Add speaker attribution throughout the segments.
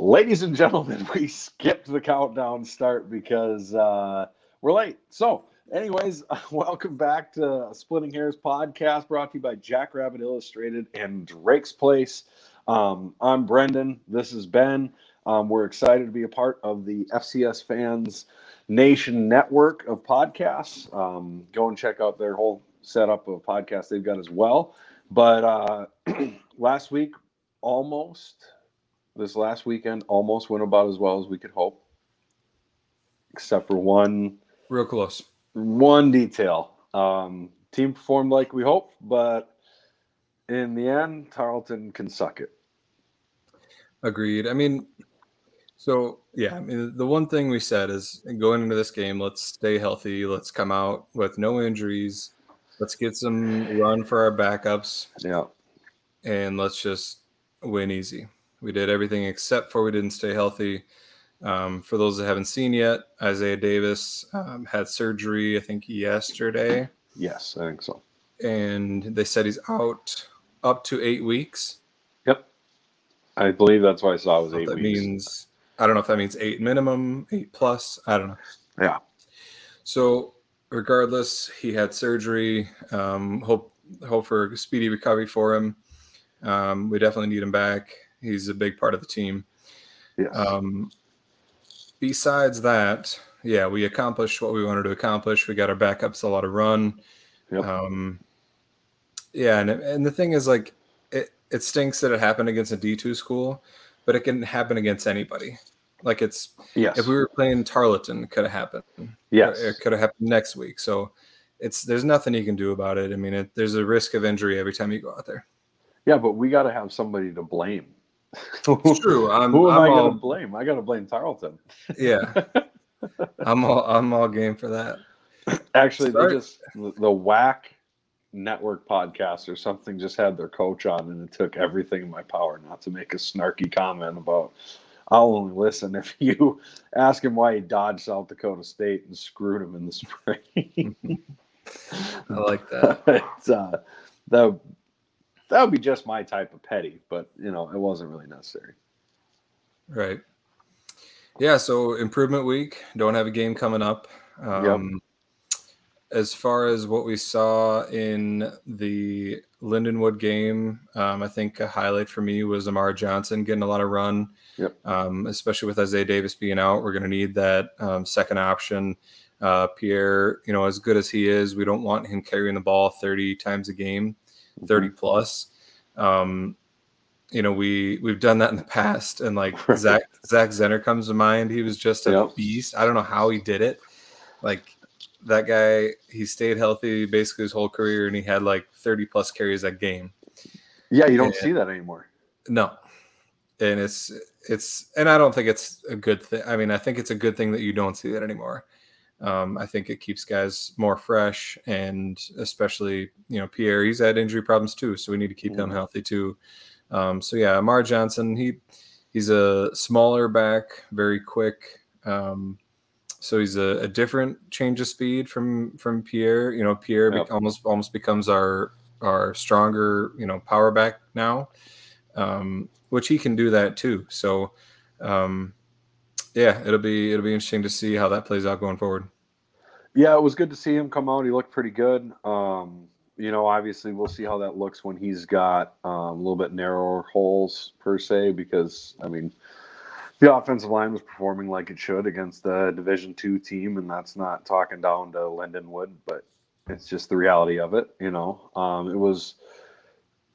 Speaker 1: Ladies and gentlemen, we skipped the countdown start because uh, we're late. So, anyways, welcome back to Splitting Hairs podcast brought to you by Jackrabbit Illustrated and Drake's Place. Um, I'm Brendan. This is Ben. Um, we're excited to be a part of the FCS Fans Nation network of podcasts. Um, go and check out their whole setup of podcasts they've got as well. But uh, last week, almost this last weekend almost went about as well as we could hope, except for one
Speaker 2: real close
Speaker 1: one detail. Um, team performed like we hoped, but in the end, Tarleton can suck it.
Speaker 2: Agreed. I mean, so yeah, I mean, the one thing we said is going into this game, let's stay healthy. Let's come out with no injuries. Let's get some run for our backups.
Speaker 1: Yeah.
Speaker 2: And let's just win easy. We did everything except for we didn't stay healthy. Um, for those that haven't seen yet, Isaiah Davis um, had surgery, I think yesterday.
Speaker 1: Yes, I think so.
Speaker 2: And they said he's out up to eight weeks.
Speaker 1: Yep. I believe that's what I saw was eight
Speaker 2: that
Speaker 1: weeks.
Speaker 2: means I don't know if that means eight minimum, eight plus. I don't know.
Speaker 1: Yeah.
Speaker 2: So regardless, he had surgery. Um, hope hope for speedy recovery for him. Um, we definitely need him back. He's a big part of the team.
Speaker 1: Yes.
Speaker 2: Um, besides that, yeah, we accomplished what we wanted to accomplish. We got our backups a lot of run.
Speaker 1: Yep.
Speaker 2: Um, yeah, and and the thing is, like, it it stinks that it happened against a D two school, but it can happen against anybody. Like it's
Speaker 1: yes.
Speaker 2: if we were playing Tarleton, it could have happened.
Speaker 1: yes.
Speaker 2: It could have happened next week. So it's there's nothing you can do about it. I mean, it, there's a risk of injury every time you go out there.
Speaker 1: Yeah, but we got to have somebody to blame.
Speaker 2: It's true. I'm,
Speaker 1: Who am
Speaker 2: I'm
Speaker 1: I
Speaker 2: all,
Speaker 1: to blame? I got to blame Tarleton.
Speaker 2: Yeah, I'm all I'm all game for that.
Speaker 1: Actually,
Speaker 2: Start-
Speaker 1: they just the whack network podcast or something just had their coach on, and it took everything in my power not to make a snarky comment about. I'll only listen if you ask him why he dodged South Dakota State and screwed him in the spring.
Speaker 2: I like that.
Speaker 1: uh, that that would be just my type of petty, but you know it wasn't really necessary.
Speaker 2: Right. Yeah. So improvement week. Don't have a game coming up. Um, As far as what we saw in the Lindenwood game, um, I think a highlight for me was Amar Johnson getting a lot of run.
Speaker 1: Yep.
Speaker 2: Um, especially with Isaiah Davis being out, we're going to need that um, second option. Uh, Pierre, you know, as good as he is, we don't want him carrying the ball 30 times a game, 30 plus. Um, you know, we we've done that in the past, and like
Speaker 1: Right.
Speaker 2: Zach Zach Zenner comes to mind. He was just a
Speaker 1: Yep.
Speaker 2: beast. I don't know how he did it. Like that guy, he stayed healthy basically his whole career, and he had like 30 plus carries that game.
Speaker 1: Yeah, you don't
Speaker 2: Yeah.
Speaker 1: see that anymore.
Speaker 2: No. And it's it's and I don't think it's a good thing. I mean, I think it's a good thing that you don't see that anymore. Um, I think it keeps guys more fresh, and especially you know Pierre, he's had injury problems too, so we need to keep him
Speaker 1: Mhm.
Speaker 2: healthy too. Um, so yeah, Amar Johnson, he he's a smaller back, very quick. Um, so he's a, a different change of speed from from Pierre. You know, Pierre be- almost almost becomes our our stronger you know power back now, um, which he can do that too. So um, yeah, it'll be it'll be interesting to see how that plays out going forward.
Speaker 1: Yeah, it was good to see him come out. He looked pretty good. Um, you know, obviously, we'll see how that looks when he's got um, a little bit narrower holes per se, because I mean, the offensive line was performing like it should against the Division two team, and that's not talking down to Lindenwood, but it's just the reality of it. You know, um, it was.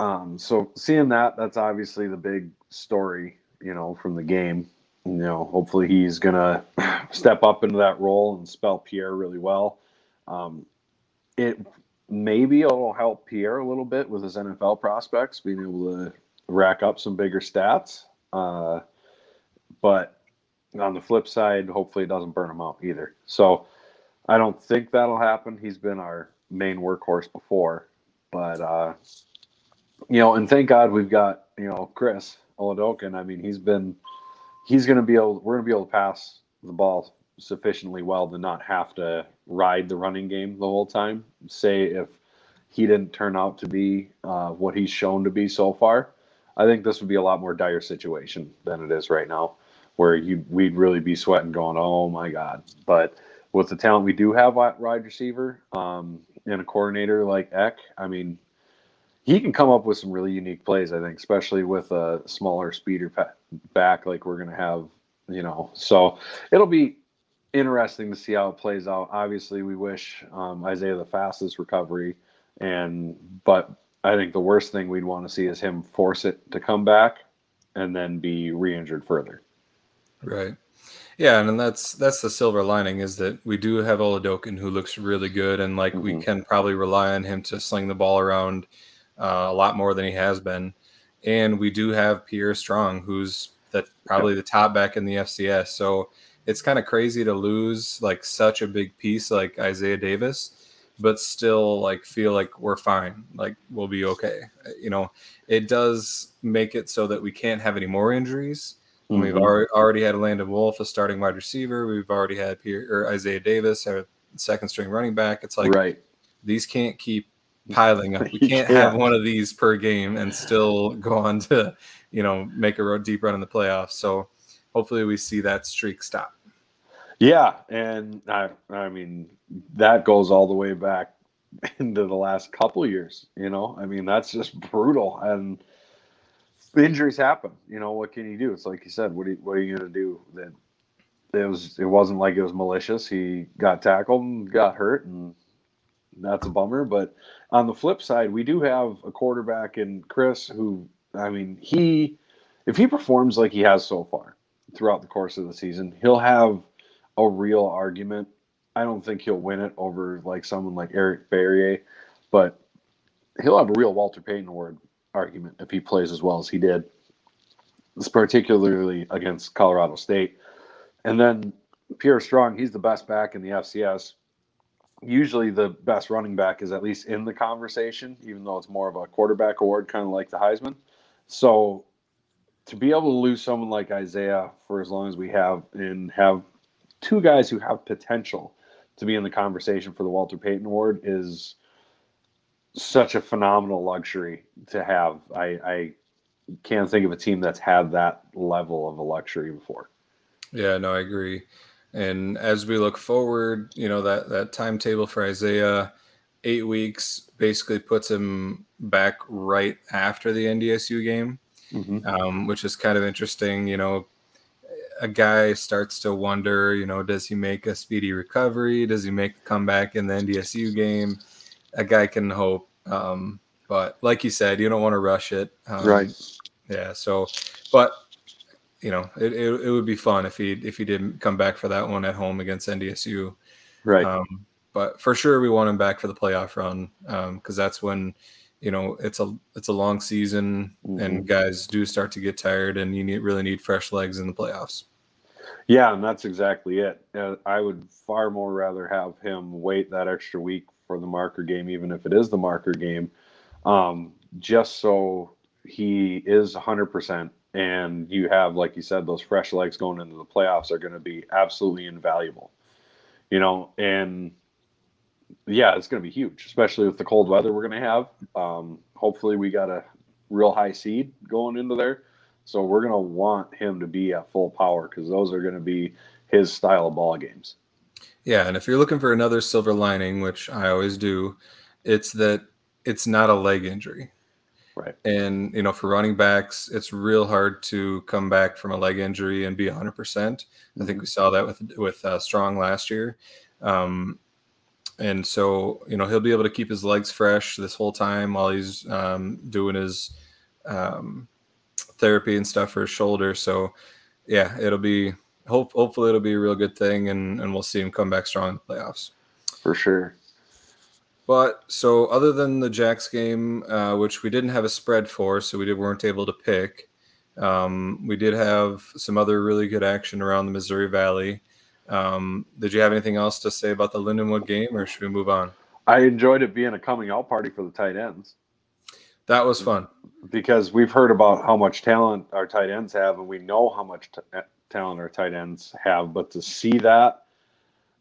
Speaker 1: Um, so seeing that, that's obviously the big story. You know, from the game. You know, hopefully he's gonna step up into that role and spell Pierre really well. Um, it maybe it'll help Pierre a little bit with his NFL prospects, being able to rack up some bigger stats. Uh, but on the flip side, hopefully it doesn't burn him out either. So I don't think that'll happen. He's been our main workhorse before, but uh, you know, and thank God we've got you know Chris Oladokun. I mean, he's been he's going to be able. We're going to be able to pass the ball sufficiently well to not have to ride the running game the whole time. Say if he didn't turn out to be uh, what he's shown to be so far, I think this would be a lot more dire situation than it is right now, where you we'd really be sweating, going, "Oh my god!" But with the talent we do have at wide receiver um, and a coordinator like Eck, I mean, he can come up with some really unique plays. I think, especially with a smaller speeder back like we're going to have, you know. So it'll be interesting to see how it plays out. Obviously, we wish um, Isaiah the fastest recovery, and but I think the worst thing we'd want to see is him force it to come back and then be re-injured further.
Speaker 2: Right. Yeah, and that's that's the silver lining is that we do have Oladokun who looks really good, and like mm-hmm. we can probably rely on him to sling the ball around uh, a lot more than he has been, and we do have Pierre Strong, who's that probably the top back in the FCS. So it's kind of crazy to lose like such a big piece like Isaiah Davis, but still like feel like we're fine, like we'll be okay. You know, it does make it so that we can't have any more injuries. Mm-hmm. We've already already had Landon Wolf, a starting wide receiver. We've already had Pierre, or Isaiah Davis, our second string running back. It's like
Speaker 1: right.
Speaker 2: these can't keep piling up. We can't have one of these per game and still go on to, you know, make a deep run in the playoffs. So hopefully we see that streak stop.
Speaker 1: Yeah, and I I mean that goes all the way back into the last couple years, you know. I mean that's just brutal and injuries happen. You know, what can you do? It's like you said, what are you, what are you going to do that it was it wasn't like it was malicious. He got tackled and got hurt and that's a bummer, but on the flip side, we do have a quarterback in Chris who I mean, he if he performs like he has so far, throughout the course of the season. He'll have a real argument. I don't think he'll win it over like someone like Eric Barriere, but he'll have a real Walter Payton Award argument if he plays as well as he did, it's particularly against Colorado State. And then Pierre Strong, he's the best back in the FCS. Usually, the best running back is at least in the conversation, even though it's more of a quarterback award, kind of like the Heisman. So to be able to lose someone like Isaiah for as long as we have and have two guys who have potential to be in the conversation for the Walter Payton Award is such a phenomenal luxury to have. I, I can't think of a team that's had that level of a luxury before.
Speaker 2: Yeah, no, I agree. And as we look forward, you know, that that timetable for Isaiah, eight weeks basically puts him back right after the NDSU game mm-hmm. um, which is kind of interesting. You know, a guy starts to wonder, you know, does he make a speedy recovery? Does he make a comeback in the NDSU game? A guy can hope. Um, but like you said, you don't want to rush it.
Speaker 1: Um, right.
Speaker 2: Yeah. So, but you know, it, it, it, would be fun if he if he didn't come back for that one at home against NDSU.
Speaker 1: Right. Um,
Speaker 2: but for sure, we want him back for the playoff run because um, that's when you know it's a it's a long season mm-hmm. and guys do start to get tired and you need, really need fresh legs in the playoffs
Speaker 1: yeah and that's exactly it uh, i would far more rather have him wait that extra week for the marker game even if it is the marker game um, just so he is 100% and you have like you said those fresh legs going into the playoffs are going to be absolutely invaluable you know and yeah, it's going to be huge, especially with the cold weather we're going to have. Um, hopefully, we got a real high seed going into there. So we're going to want him to be at full power because those are going to be his style of ball games.
Speaker 2: Yeah, and if you're looking for another silver lining, which I always do, it's that it's not a leg injury.
Speaker 1: Right.
Speaker 2: And you know, for running backs, it's real hard to come back from a leg injury and be 100%. I think mm-hmm. we saw that with with uh, Strong last year. Um, and so you know he'll be able to keep his legs fresh this whole time while he's um, doing his um, therapy and stuff for his shoulder. So yeah, it'll be hope hopefully it'll be a real good thing, and and we'll see him come back strong in the playoffs
Speaker 1: for sure.
Speaker 2: But so other than the Jacks game, uh, which we didn't have a spread for, so we did, weren't able to pick. Um, we did have some other really good action around the Missouri Valley. Um, did you have anything else to say about the Lindenwood game, or should we move on?
Speaker 1: I enjoyed it being a coming out party for the tight ends.
Speaker 2: That was fun
Speaker 1: because we've heard about how much talent our tight ends have, and we know how much t- eh, talent our tight ends have. But to see that,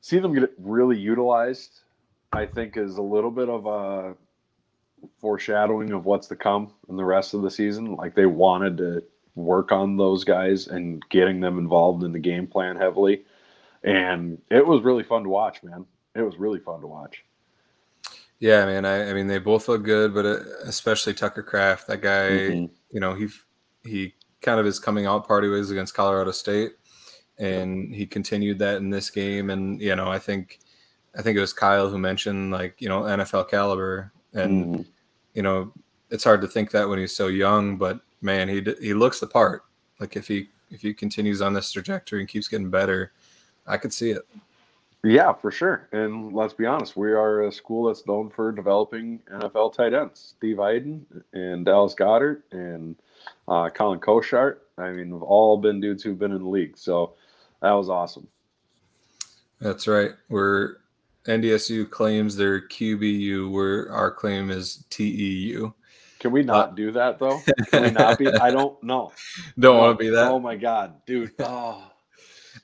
Speaker 1: see them get really utilized, I think is a little bit of a foreshadowing of what's to come in the rest of the season. Like they wanted to work on those guys and getting them involved in the game plan heavily. And it was really fun to watch, man. It was really fun to watch.
Speaker 2: Yeah, man. I, I mean, they both look good, but uh, especially Tucker Kraft. That guy, mm-hmm. you know, he he kind of his coming out party was against Colorado State, and he continued that in this game. And you know, I think I think it was Kyle who mentioned like you know NFL caliber, and mm-hmm. you know, it's hard to think that when he's so young, but man, he he looks the part. Like if he if he continues on this trajectory and keeps getting better, I could see it.
Speaker 1: Yeah, for sure. And let's be honest, we are a school that's known for developing NFL tight ends. Steve Heiden and Dallas Goedert and uh, Colin Koshart. I mean, we've all been dudes who've been in the league. So that was awesome.
Speaker 2: That's right. We're NDSU claims their QBU, where our claim is TEU.
Speaker 1: Can we not uh, do that though? Can we not be? I don't know.
Speaker 2: Don't want to be that.
Speaker 1: Oh my god, dude. Oh.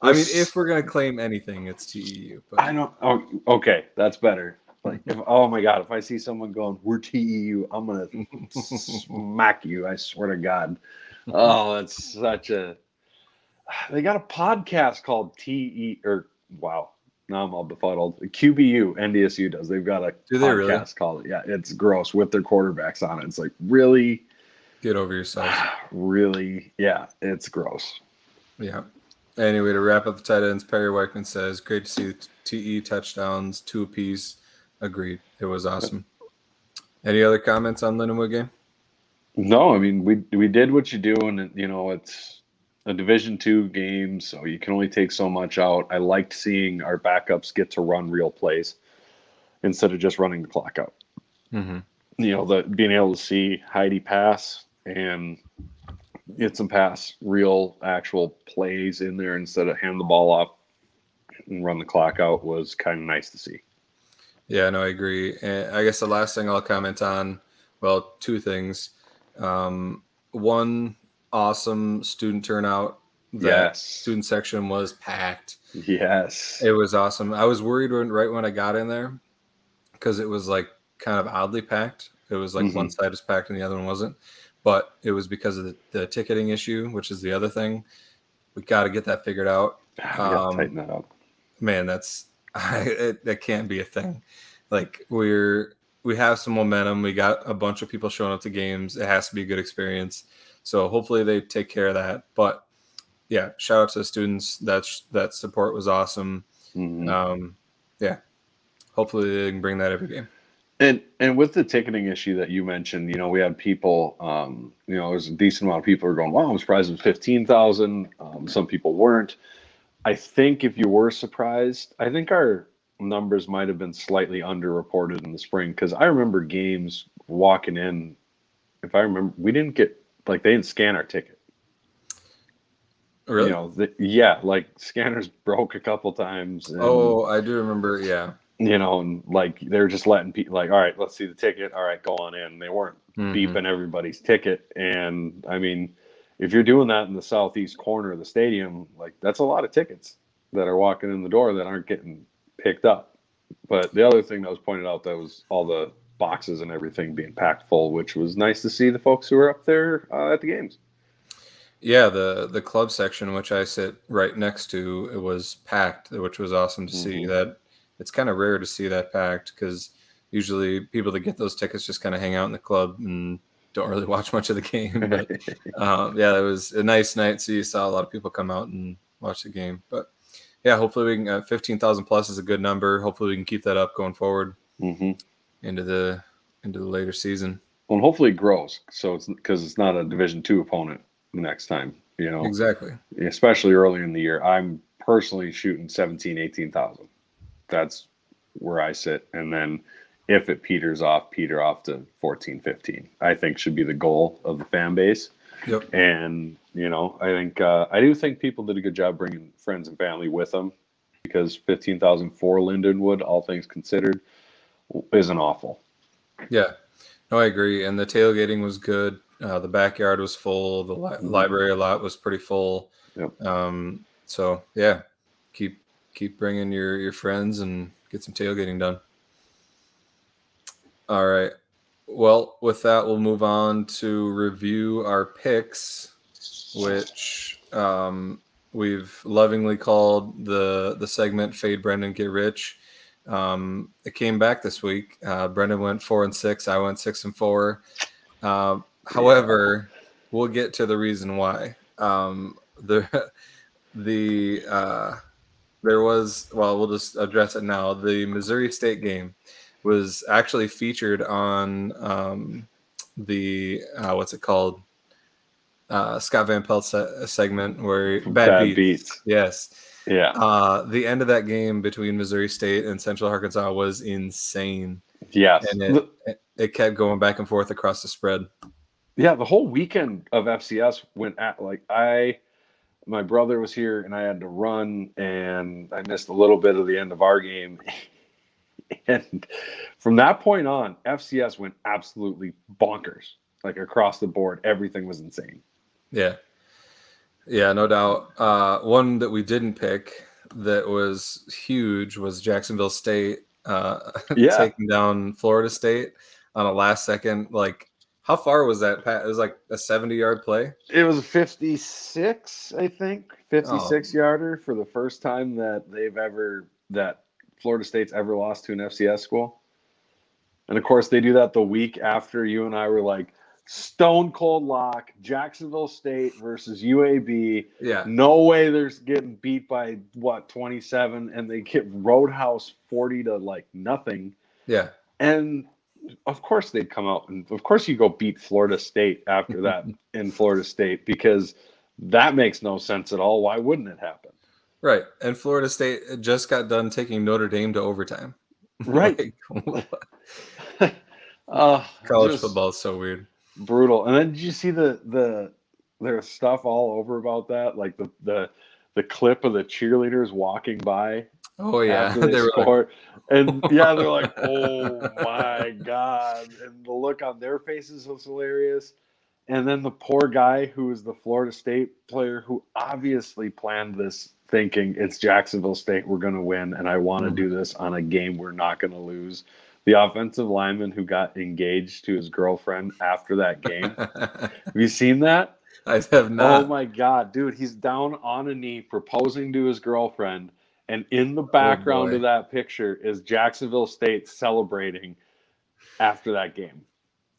Speaker 2: I mean, if we're gonna claim anything, it's TEU.
Speaker 1: But I don't. Oh, okay, that's better. Like, if, oh my god, if I see someone going, "We're TEU," I'm gonna smack you. I swear to God. Oh, that's such a. They got a podcast called TE or wow. Now I'm all befuddled. QBU NDSU does. They've got a
Speaker 2: Do they podcast really?
Speaker 1: called it. Yeah, it's gross with their quarterbacks on it. It's like really
Speaker 2: get over yourself.
Speaker 1: Really, yeah, it's gross.
Speaker 2: Yeah. Anyway, to wrap up the tight ends, Perry Weichman says, "Great to see TE touchdowns, two apiece." Agreed. It was awesome. Any other comments on Lindenwood game?
Speaker 1: No, I mean we we did what you do, and you know it's a Division two game, so you can only take so much out. I liked seeing our backups get to run real plays instead of just running the clock out. Mm-hmm. You know, the being able to see Heide pass and get some pass, real actual plays in there instead of hand the ball off and run the clock out was kind of nice to see.
Speaker 2: Yeah, no, I agree. And I guess the last thing I'll comment on, well, two things. Um, one, awesome student turnout.
Speaker 1: The yes.
Speaker 2: Student section was packed.
Speaker 1: Yes.
Speaker 2: It was awesome. I was worried when right when I got in there because it was like kind of oddly packed. It was like mm-hmm. one side was packed and the other one wasn't but it was because of the, the ticketing issue, which is the other thing. We got to get that figured out.
Speaker 1: Um, tighten that up.
Speaker 2: Man, that's it, that can't be a thing. Like we're we have some momentum. We got a bunch of people showing up to games. It has to be a good experience. So hopefully they take care of that. But yeah, shout out to the students. That that support was awesome. Mm-hmm. Um, yeah, hopefully they can bring that every game.
Speaker 1: And and with the ticketing issue that you mentioned, you know, we had people, um, you know, there's a decent amount of people who are going, "Wow, I'm surprised it was fifteen thousand. Um, some people weren't. I think if you were surprised, I think our numbers might have been slightly underreported in the spring because I remember games walking in. If I remember, we didn't get like they didn't scan our ticket.
Speaker 2: Really?
Speaker 1: You know, the, yeah, like scanners broke a couple times.
Speaker 2: And, oh, I do remember. Yeah
Speaker 1: you know, and like they're just letting people like, all right, let's see the ticket. All right, go on in. They weren't mm-hmm. beeping everybody's ticket. And I mean, if you're doing that in the southeast corner of the stadium, like that's a lot of tickets that are walking in the door that aren't getting picked up. But the other thing that was pointed out that was all the boxes and everything being packed full, which was nice to see the folks who were up there uh, at the games.
Speaker 2: Yeah, the the club section, which I sit right next to, it was packed, which was awesome to mm-hmm. see. That it's kind of rare to see that packed because usually people that get those tickets just kind of hang out in the club and don't really watch much of the game. But um, yeah, it was a nice night. So you saw a lot of people come out and watch the game. But yeah, hopefully we can. Uh, Fifteen thousand plus is a good number. Hopefully we can keep that up going forward mm-hmm. Into the into the later season.
Speaker 1: Well, hopefully it grows. So it's because it's not a Division two opponent the next time. You know
Speaker 2: exactly.
Speaker 1: Especially early in the year, I'm personally shooting 17, 18,000 that's where I sit. And then if it peters off, peter off to 14, 15, I think should be the goal of the fan base.
Speaker 2: Yep.
Speaker 1: And, you know, I think, uh, I do think people did a good job bringing friends and family with them because 15,000 for Lindenwood, all things considered, isn't awful.
Speaker 2: Yeah. No, I agree. And the tailgating was good. Uh, the backyard was full. The li- mm-hmm. library lot was pretty full.
Speaker 1: Yep.
Speaker 2: Um, so yeah, keep keep bringing your your friends and get some tailgating done. All right. Well, with that, we'll move on to review our picks, which um, we've lovingly called the the segment "Fade Brendan, Get Rich." Um, it came back this week. Uh, Brendan went four and six. I went six and four. Uh, however, we'll get to the reason why. Um, the the uh, there was well, we'll just address it now. The Missouri State game was actually featured on um, the uh, what's it called? Uh, Scott Van Pelt se- segment where
Speaker 1: bad, bad beats. beats.
Speaker 2: Yes.
Speaker 1: Yeah.
Speaker 2: Uh, the end of that game between Missouri State and Central Arkansas was insane.
Speaker 1: Yes.
Speaker 2: And it, it kept going back and forth across the spread.
Speaker 1: Yeah, the whole weekend of FCS went at like I my brother was here and I had to run and I missed a little bit of the end of our game. and from that point on, FCS went absolutely bonkers. Like across the board, everything was insane.
Speaker 2: Yeah. Yeah, no doubt. Uh, one that we didn't pick that was huge was Jacksonville State uh, yeah. taking down Florida State on a last second. Like, how far was that? Pat? It was like a 70 yard play.
Speaker 1: It was 56, I think, 56 oh. yarder for the first time that they've ever, that Florida State's ever lost to an FCS school. And of course, they do that the week after you and I were like, stone cold lock Jacksonville State versus UAB.
Speaker 2: Yeah.
Speaker 1: No way they're getting beat by what 27 and they get Roadhouse 40 to like nothing.
Speaker 2: Yeah.
Speaker 1: And of course they'd come out and of course you go beat Florida State after that in Florida State because that makes no sense at all. Why wouldn't it happen?
Speaker 2: Right. And Florida State just got done taking Notre Dame to overtime.
Speaker 1: Right.
Speaker 2: like, uh, College football is so weird
Speaker 1: brutal. And then did you see the the there's stuff all over about that, like the the the clip of the cheerleaders walking by.
Speaker 2: Oh yeah,
Speaker 1: they, they scored, like... and yeah, they're like, "Oh my god!" And the look on their faces was hilarious. And then the poor guy who is the Florida State player who obviously planned this thinking it's Jacksonville State, we're going to win, and I want to mm-hmm. do this on a game we're not going to lose the offensive lineman who got engaged to his girlfriend after that game. have you seen that?
Speaker 2: I have not.
Speaker 1: Oh my god, dude, he's down on a knee proposing to his girlfriend, and in the oh background oh of that picture is Jacksonville State celebrating after that game.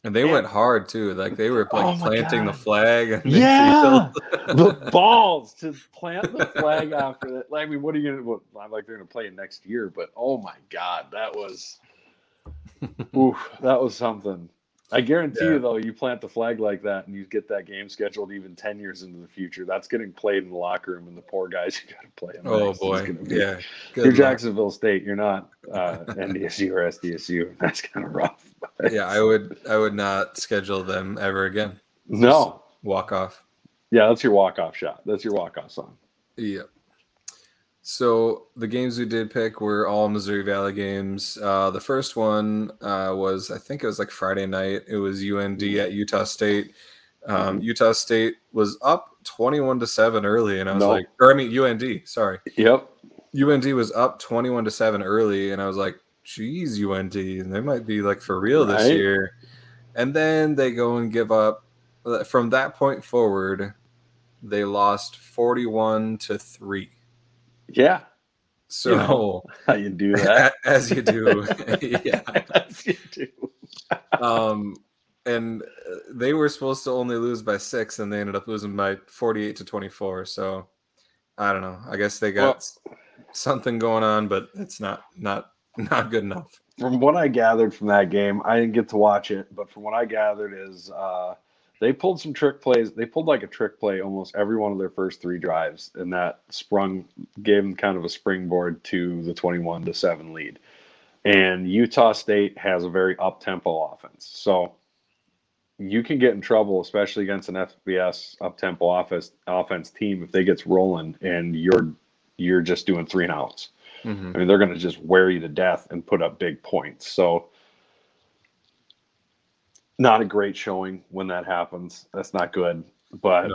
Speaker 2: And they and, went hard too. Like they were like oh planting god. the flag. And
Speaker 1: yeah, the balls to plant the flag after that. Like, I mean, what are you gonna? What, like they're gonna play it next year, but oh my god, that was Oof, that was something. I guarantee yeah. you, though, you plant the flag like that and you get that game scheduled even 10 years into the future, that's getting played in the locker room and the poor guys you got to play.
Speaker 2: Oh, boy. Be, yeah.
Speaker 1: Good you're luck. Jacksonville State. You're not uh, NDSU or SDSU. That's kind of rough.
Speaker 2: yeah, I would I would not schedule them ever again.
Speaker 1: No.
Speaker 2: Just walk off.
Speaker 1: Yeah, that's your walk off shot. That's your walk off song.
Speaker 2: Yep. So the games we did pick were all Missouri Valley games. Uh, the first one uh, was, I think it was like Friday night. It was UND mm-hmm. at Utah State. Um, mm-hmm. Utah State was up twenty-one to seven early, and I was like, or I mean UND, sorry.
Speaker 1: Yep.
Speaker 2: UND was up twenty-one to seven early, and I was like, geez, UND, and they might be like for real this right. year. And then they go and give up. Uh, from that point forward, they lost forty-one to three.
Speaker 1: Yeah.
Speaker 2: So you know,
Speaker 1: how you do that?
Speaker 2: As you do. yeah. As you do. um, and uh, they were supposed to only lose by six, and they ended up losing by forty-eight to twenty-four. So I don't know. I guess they got well, something going on, but it's not not not good enough.
Speaker 1: From what I gathered from that game, I didn't get to watch it, but from what I gathered is uh, they pulled some trick plays. They pulled like a trick play almost every one of their first three drives, and that sprung gave them kind of a springboard to the twenty-one to seven lead. And Utah State has a very up tempo offense, so you can get in trouble, especially against an FBS up tempo offense offense team if they gets rolling and you're you're just doing three and outs. Mm-hmm. I mean, they're going to just wear you to death and put up big points. So not a great showing when that happens. That's not good, but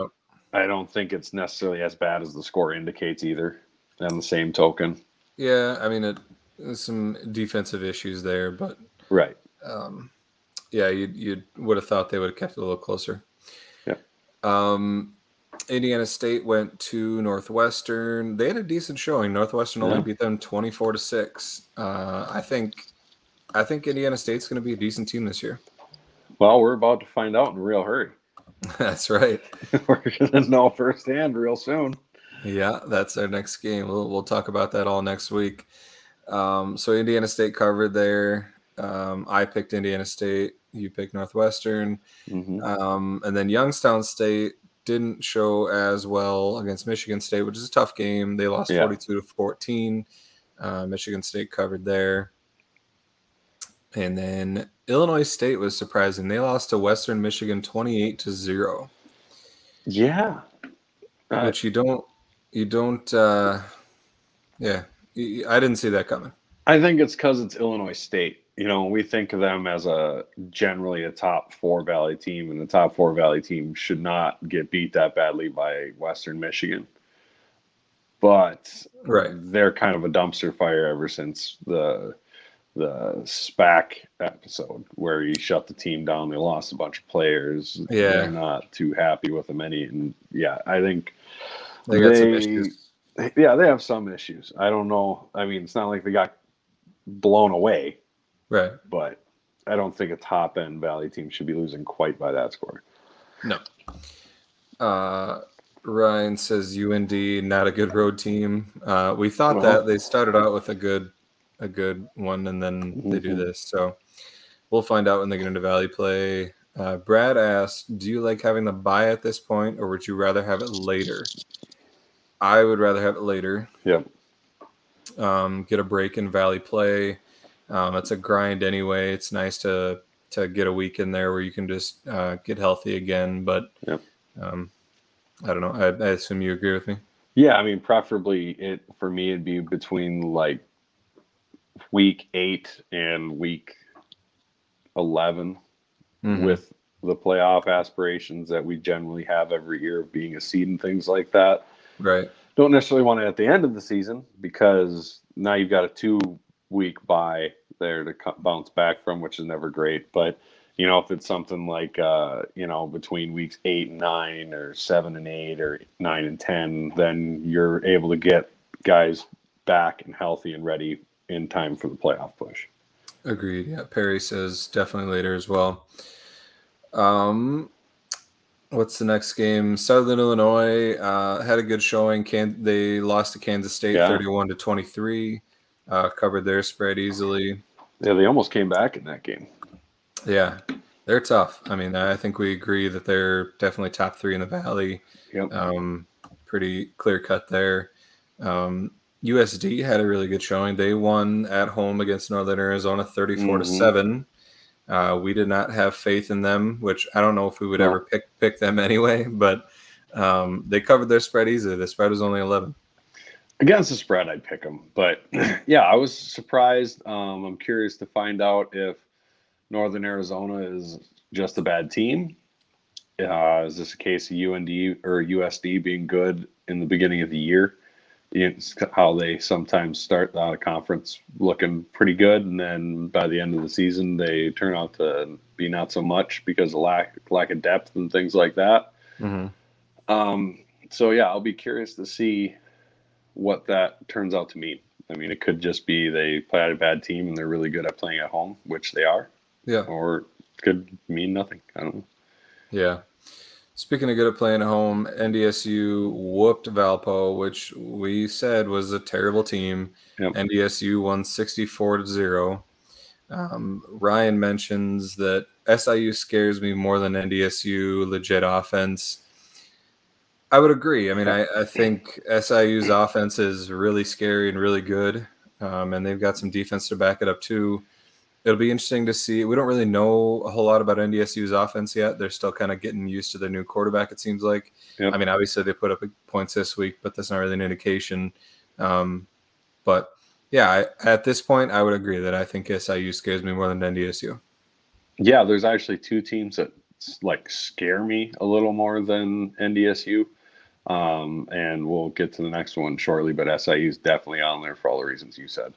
Speaker 1: I don't think it's necessarily as bad as the score indicates either. On the same token,
Speaker 2: yeah, I mean, it, there's some defensive issues there, but
Speaker 1: right.
Speaker 2: Um, yeah, you you would have thought they would have kept it a little closer.
Speaker 1: Yeah.
Speaker 2: Um, Indiana State went to Northwestern. They had a decent showing. Northwestern only beat them twenty four to six. Uh, I think, I think Indiana State's going to be a decent team this year.
Speaker 1: Well, we're about to find out in a real hurry.
Speaker 2: That's right.
Speaker 1: we're gonna know firsthand real soon.
Speaker 2: Yeah, that's our next game. We'll we'll talk about that all next week. Um, so Indiana State covered there. Um, I picked Indiana State. You picked Northwestern.
Speaker 1: Mhm.
Speaker 2: Um, and then Youngstown State didn't show as well against Michigan State, which is a tough game. They lost
Speaker 1: Yeah.
Speaker 2: 42 to 14. Uh, Michigan State covered there. And then Illinois State was surprising. They lost to Western Michigan 28 to 0,
Speaker 1: Yeah. Uh,
Speaker 2: which you don't, you don't, uh, yeah, I didn't see that coming.
Speaker 1: I think it's because it's Illinois State. You know, we think of them as a generally a top four Valley team, and the top four Valley team should not get beat that badly by Western Michigan. But
Speaker 2: Right.
Speaker 1: they're kind of a dumpster fire ever since the the Spack episode where he shut the team down. They lost a bunch of players.
Speaker 2: Yeah.
Speaker 1: They're not too happy with them any. And yeah, I think
Speaker 2: They got some issues.
Speaker 1: yeah, they have some issues. I don't know. I mean, it's not like they got blown away,
Speaker 2: Right.
Speaker 1: but I don't think a top end Valley team should be losing quite by that score.
Speaker 2: No. Uh, Ryan says UND not a good road team. Uh, we thought
Speaker 1: Well-
Speaker 2: that they started out with a good a good one, and then they do
Speaker 1: Mhm.
Speaker 2: this. So we'll find out when they get into Valley play. Uh, Brad asked, "Do you like having the buy at this point, or would you rather have it later?" I would rather have it later.
Speaker 1: Yep.
Speaker 2: Um, get a break in Valley play. Um, it's a grind anyway. It's nice to to get a week in there where you can just uh, get healthy again. But
Speaker 1: Yep.
Speaker 2: um, I don't know. I, I assume you agree with me.
Speaker 1: Yeah, I mean, preferably it for me it'd be between like week eight and week eleven
Speaker 2: Mhm.
Speaker 1: with the playoff aspirations that we generally have every year of being a seed and things like that.
Speaker 2: right.
Speaker 1: don't necessarily want it at the end of the season because now you've got a two week bye there to bounce back from, which is never great. But you know, if it's something like uh, you know between weeks eight and nine, or seven and eight, or nine and ten, then you're able to get guys back and healthy and ready in time for the playoff push.
Speaker 2: Agreed. Yeah. Perry says definitely later as well. Um, what's the next game? Southern Illinois uh, had a good showing. Can they lost to Kansas State,
Speaker 1: Yeah.
Speaker 2: thirty-one to twenty-three. Uh, covered their spread easily.
Speaker 1: Yeah, they almost came back in that game.
Speaker 2: Yeah, they're tough. I mean, I think we agree that they're definitely top three in the valley.
Speaker 1: Yep.
Speaker 2: Um, pretty clear cut there. Um, USD had a really good showing. They won at home against Northern Arizona, thirty-four to
Speaker 1: Mhm.
Speaker 2: seven. Uh, we did not have faith in them, which I don't know if we would
Speaker 1: No.
Speaker 2: ever pick pick them anyway. But um, they covered their spread easily. The spread was only eleven.
Speaker 1: Against the spread, I'd pick them. But yeah, I was surprised. Um, I'm curious to find out if Northern Arizona is just a bad team. Uh, is this a case of UND or USD being good in the beginning of the year? It's how they sometimes start out of conference looking pretty good, and then by the end of the season, they turn out to be not so much because of lack lack of depth and things like that. Um, so yeah, I'll be curious to see what that turns out to mean. I mean, it could just be they play a bad team and they're really good at playing at home, which they are,
Speaker 2: Yeah.
Speaker 1: or it could mean nothing. I don't know.
Speaker 2: Yeah. Speaking of good at playing at home, NDSU whooped Valpo, which we said was a terrible team.
Speaker 1: Yep.
Speaker 2: NDSU won 64 to 0. Um, Ryan mentions that SIU scares me more than NDSU legit offense. I would agree. I mean, I, I think SIU's offense is really scary and really good, um, and they've got some defense to back it up too. It'll be interesting to see. We don't really know a whole lot about NDSU's offense yet. They're still kind of getting used to their new quarterback. It seems like.
Speaker 1: Yep.
Speaker 2: I mean, obviously they put up points this week, but that's not really an indication. Um, but yeah, I, at this point, I would agree that I think SIU scares me more than NDSU.
Speaker 1: Yeah, there's actually two teams that like scare me a little more than NDSU. Um, and we'll get to the next one shortly, but SIU is definitely on there for all the reasons you said.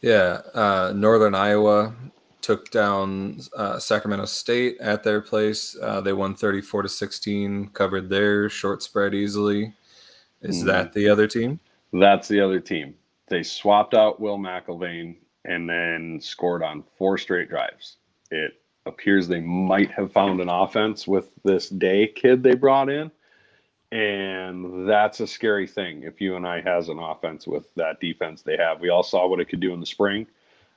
Speaker 2: Yeah, uh, Northern Iowa took down uh, Sacramento State at their place. Uh, they won 34 to 16, covered their short spread easily. Is mm. that the other team?
Speaker 1: That's the other team. They swapped out Will McElvain and then scored on four straight drives. It appears they might have found an offense with this day kid they brought in. And that's a scary thing if you and I has an offense with that defense they have. We all saw what it could do in the spring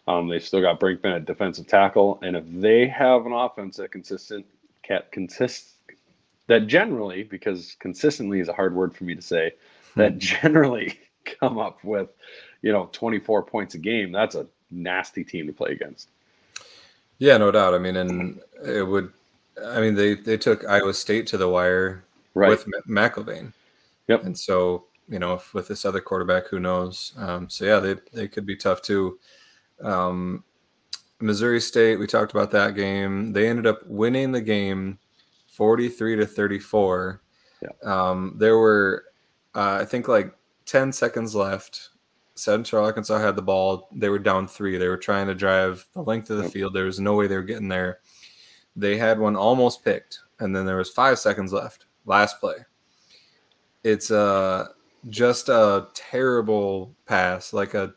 Speaker 1: um, they still got Brinkman at defensive tackle, and if they have an offense that consistent consists that generally, because consistently is a hard word for me to say, that hmm. generally come up with, you know, 24 points a game, that's a nasty team to play against.
Speaker 2: Yeah, no doubt. I mean, and it would, I mean, they they took Iowa State to the wire right. with McElvain.
Speaker 1: Yep.
Speaker 2: And so, you know, if, with this other quarterback, who knows? Um, so yeah, they they could be tough too. Um, Missouri State, we talked about that game. They ended up winning the game 43 to 34. Yeah. Um, there were, uh, I think, like 10 seconds left. Central Arkansas had the ball. They were down three. They were trying to drive the length of the field. There was no way they were getting there. They had one almost picked, and then there was five seconds left. Last play. It's uh, just a terrible pass, like a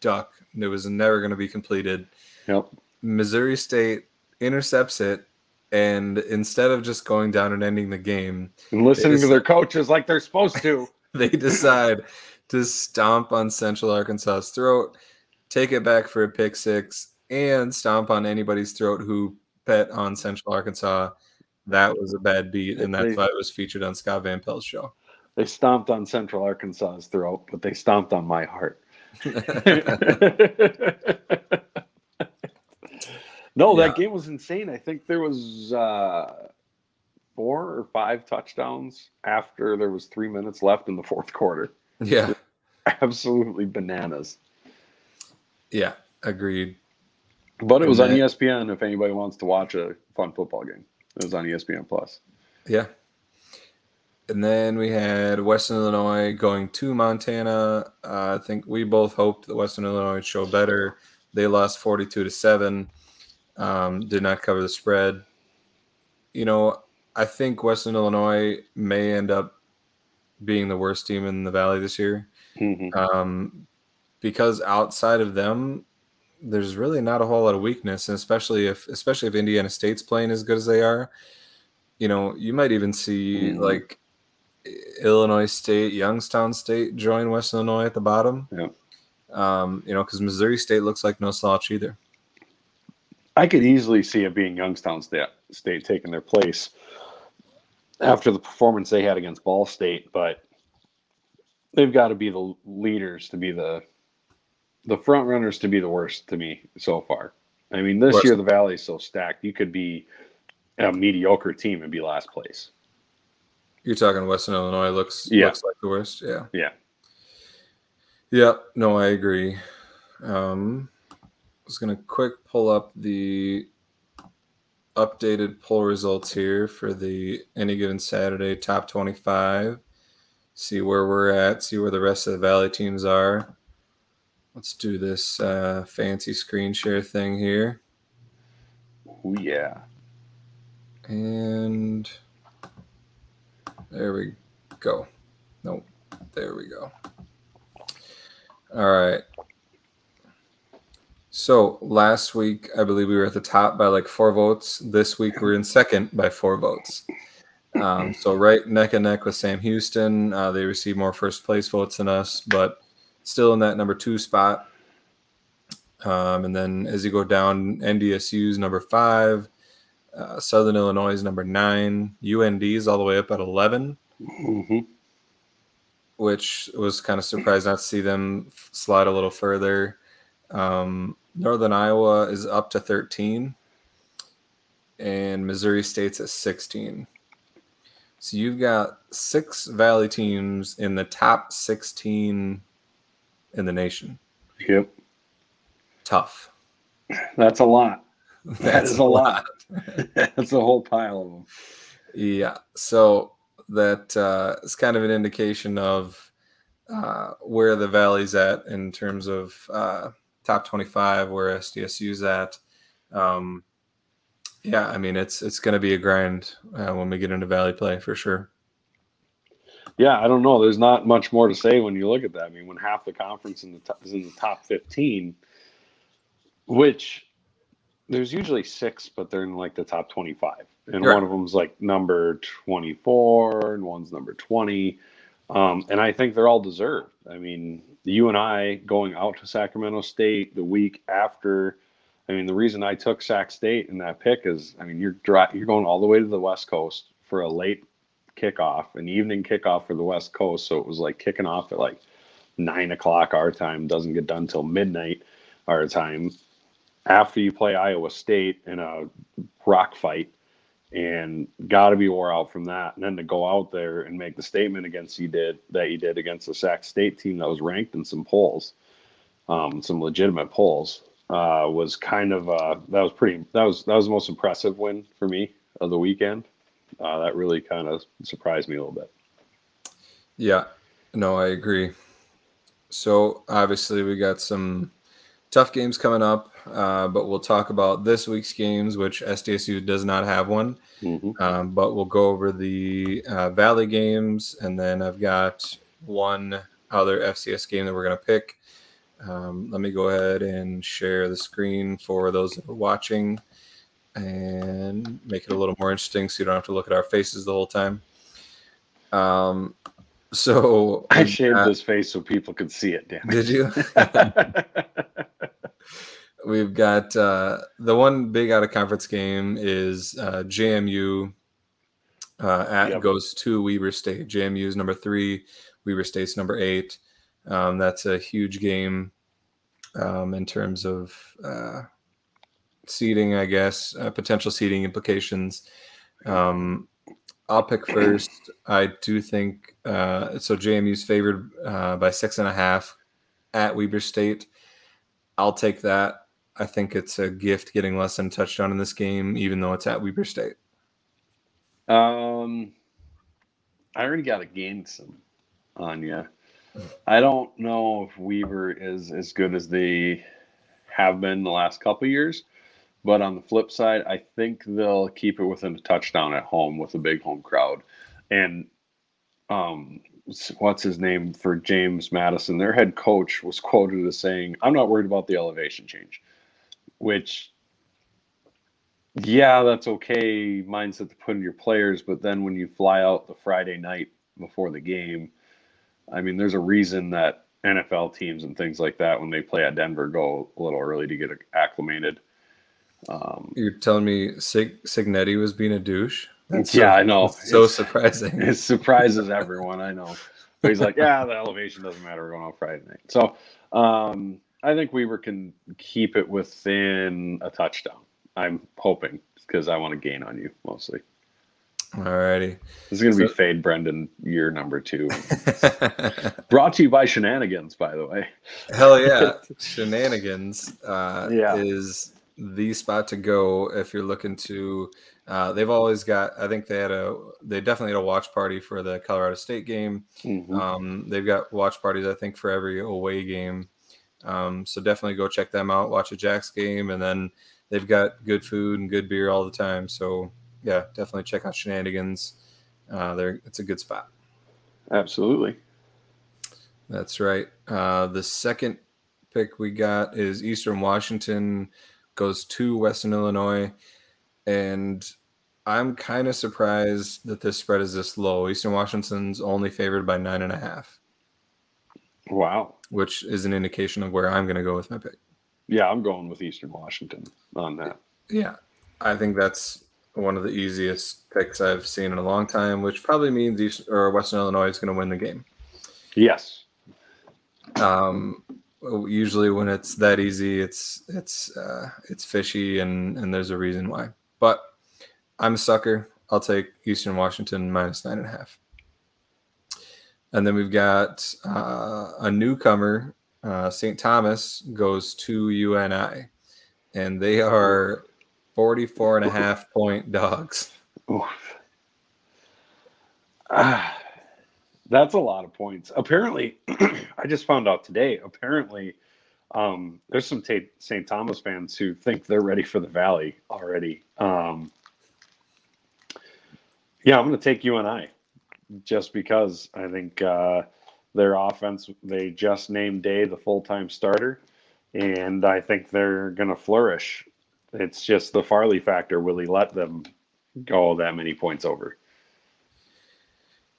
Speaker 2: duck it was never going to be completed.
Speaker 1: Yep.
Speaker 2: Missouri State intercepts it, and instead of just going down and ending the game
Speaker 1: and listening to their coaches like they're supposed to,
Speaker 2: they decide to stomp on Central Arkansas's throat, take it back for a pick six, and stomp on anybody's throat who bet on Central Arkansas. That was a bad beat, and that's why it was featured on Scott Van Pelt's show.
Speaker 1: They stomped on Central Arkansas's throat, but they stomped on my heart. no, yeah. that game was insane. I think there was uh, four or five touchdowns after there was three minutes left in the fourth quarter.
Speaker 2: Yeah,
Speaker 1: absolutely bananas.
Speaker 2: Yeah, agreed.
Speaker 1: But it was on ESPN. If anybody wants to watch a fun football game, it was on ESPN Plus.
Speaker 2: Yeah, and then we had Western Illinois going to Montana. Uh, I think we both hoped that Western Illinois would show better. They lost 42 to 7, um, did not cover the spread. You know, I think Western Illinois may end up being the worst team in the Valley this year. Mm-hmm. Um, because outside of them, there's really not a whole lot of weakness, and especially if especially if Indiana State's playing as good as they are, you know, you might even see mm-hmm. like Illinois State, Youngstown State join West Illinois at the bottom.
Speaker 1: Yeah.
Speaker 2: Um, you know, because Missouri State looks like no slouch either.
Speaker 1: I could easily see it being Youngstown State, State taking their place after the performance they had against Ball State, but they've got to be the leaders to be the the front runners to be the worst to me so far. I mean, this year the Valley is so stacked. You could be a mediocre team and be last place.
Speaker 2: You're talking Western Illinois looks
Speaker 1: yeah.
Speaker 2: looks like the worst. Yeah.
Speaker 1: Yeah.
Speaker 2: Yeah. No, I agree. Um, I was gonna quick pull up the updated poll results here for the any given Saturday top 25. See where we're at. See where the rest of the Valley teams are. Let's do this uh, fancy screen share thing here.
Speaker 1: Oh yeah.
Speaker 2: And there we go. Nope. There we go. All right. So last week, I believe we were at the top by like four votes. This week, we're in second by four votes. Um, so right neck and neck with Sam Houston. Uh, they received more first place votes than us, but still in that number two spot. Um, and then as you go down, NDSU's number five, uh, Southern Illinois is number nine. UND is all the way up at 11,
Speaker 1: mm-hmm.
Speaker 2: which was kind of surprised not to see them slide a little further. Um, Northern Iowa is up to 13, and Missouri State's at 16. So you've got six Valley teams in the top 16 in the nation.
Speaker 1: Yep.
Speaker 2: Tough.
Speaker 1: That's a lot. That's that is a lot. That's a whole pile of them.
Speaker 2: Yeah. So that uh, is kind of an indication of uh, where the valley's at in terms of uh, top 25, where SDSU's at. Um, yeah, I mean it's it's going to be a grind uh, when we get into Valley play for sure.
Speaker 1: Yeah, I don't know. There's not much more to say when you look at that. I mean, when half the conference in the top, is in the top 15, which there's usually six, but they're in like the top 25, and right. one of them's like number 24, and one's number 20. Um, and I think they're all deserved. I mean, you and I going out to Sacramento State the week after. I mean, the reason I took Sac State in that pick is, I mean, you're dry, you're going all the way to the West Coast for a late kickoff, an evening kickoff for the West Coast. So it was like kicking off at like nine o'clock our time, doesn't get done till midnight our time. After you play Iowa State in a rock fight, and got to be wore out from that. And then to go out there and make the statement against you did that you did against the Sac State team that was ranked in some polls, um, some legitimate polls, uh, was kind of uh, that was pretty that was that was the most impressive win for me of the weekend. Uh, that really kind of surprised me a little bit.
Speaker 2: Yeah, no, I agree. So obviously we got some tough games coming up, uh, but we'll talk about this week's games, which SDSU does not have one. Mm-hmm. Um, but we'll go over the uh, Valley games, and then I've got one other FCS game that we're going to pick. Um, let me go ahead and share the screen for those that are watching and make it a little more interesting so you don't have to look at our faces the whole time. Um, so
Speaker 1: I shaved uh, his face so people could see it. Damn it.
Speaker 2: Did you? We've got uh, the one big out of conference game is uh, JMU uh, at yep. goes to Weber State. JMU is number three, Weber State's number eight. Um, that's a huge game um, in terms of uh, seating, I guess, uh, potential seating implications. Um, I'll pick first. I do think uh, so. JMU's favored uh, by six and a half at Weber State. I'll take that. I think it's a gift getting less than touchdown in this game, even though it's at Weber State.
Speaker 1: Um, I already got a game some on you. I don't know if Weber is as good as they have been the last couple years. But on the flip side, I think they'll keep it within a touchdown at home with a big home crowd. And um, what's his name for James Madison? Their head coach was quoted as saying, "I'm not worried about the elevation change," which, yeah, that's okay mindset to put in your players. But then when you fly out the Friday night before the game, I mean, there's a reason that NFL teams and things like that, when they play at Denver, go a little early to get acclimated.
Speaker 2: Um, You're telling me Sig- Cignetti was being a douche?
Speaker 1: That's yeah, so, I know.
Speaker 2: So it's, surprising.
Speaker 1: It surprises everyone. I know. But he's like, yeah, the elevation doesn't matter. We're going on Friday night. So um, I think Weber can keep it within a touchdown. I'm hoping because I want to gain on you mostly.
Speaker 2: Alrighty.
Speaker 1: This is going to so, be Fade Brendan year number two. Brought to you by Shenanigans, by the way.
Speaker 2: Hell yeah. Shenanigans uh, yeah. is the spot to go if you're looking to. Uh, they've always got. I think they had a. They definitely had a watch party for the Colorado State game. Mm-hmm. Um, they've got watch parties. I think for every away game. Um, so definitely go check them out. Watch a Jacks game, and then they've got good food and good beer all the time. So yeah, definitely check out Shenanigans. Uh, there, it's a good spot.
Speaker 1: Absolutely.
Speaker 2: That's right. Uh, the second pick we got is Eastern Washington goes to Western Illinois. And I'm kind of surprised that this spread is this low. Eastern Washington's only favored by nine and a half.
Speaker 1: Wow.
Speaker 2: Which is an indication of where I'm going to go with my pick.
Speaker 1: Yeah, I'm going with Eastern Washington on that.
Speaker 2: Yeah. I think that's one of the easiest picks I've seen in a long time, which probably means East, or Western Illinois is going to win the game.
Speaker 1: Yes.
Speaker 2: Um, usually when it's that easy, it's it's uh, it's fishy, and and there's a reason why. But I'm a sucker. I'll take Eastern Washington minus nine and a half. And then we've got uh, a newcomer. Uh, St. Thomas goes to UNI, and they are 44 and a half point dogs.
Speaker 1: Ah. That's a lot of points. Apparently, I just found out today. Apparently, Um, there's some St. Thomas fans who think they're ready for the Valley already. Um, yeah, I'm going to take UNI, just because I think uh, their offense, they just named Day the full time starter, and I think they're going to flourish. It's just the Farley factor. Will he let them go that many points over?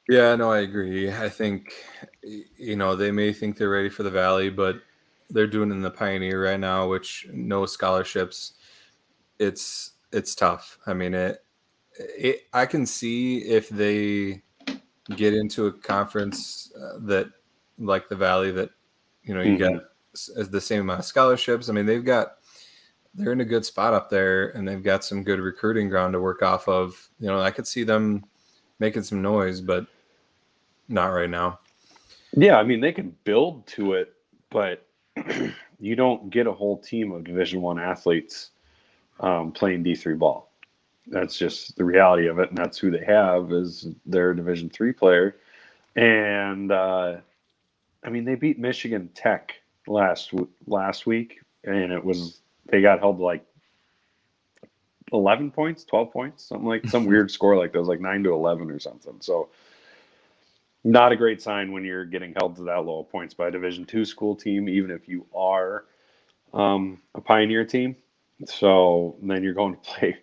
Speaker 2: Yeah, no, I agree. I think, you know, they may think they're ready for the Valley, but they're doing in the Pioneer right now, which no scholarships. It's it's tough. I mean, it, it I can see if they get into a conference uh, that like the Valley that you know you mm-hmm. got the same amount of scholarships. I mean, they've got they're in a good spot up there, and they've got some good recruiting ground to work off of. You know, I could see them making some noise, but not right now.
Speaker 1: Yeah, I mean they can build to it, but you don't get a whole team of Division One athletes um, playing D three ball. That's just the reality of it, and that's who they have is their Division three player. And uh, I mean, they beat Michigan Tech last last week, and it was they got held like eleven points, twelve points, something like some weird score like that was like nine to eleven or something. So not a great sign when you're getting held to that low of points by a Division two school team, even if you are um, a Pioneer team. So then you're going to play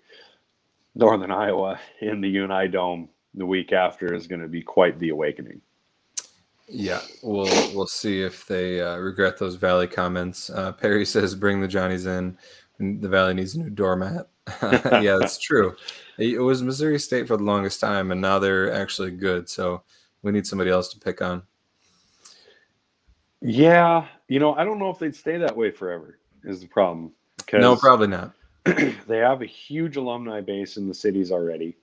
Speaker 1: Northern Iowa in the Uni Dome the week after is going to be quite the awakening.
Speaker 2: Yeah, we'll we'll see if they uh, regret those Valley comments. Uh, Perry says, "Bring the Johnnies in. The Valley needs a new doormat." yeah, that's true. It was Missouri State for the longest time, and now they're actually good. So we need somebody else to pick on.
Speaker 1: Yeah, you know, I don't know if they'd stay that way forever. Is the problem?
Speaker 2: No, probably not.
Speaker 1: they have a huge alumni base in the cities already.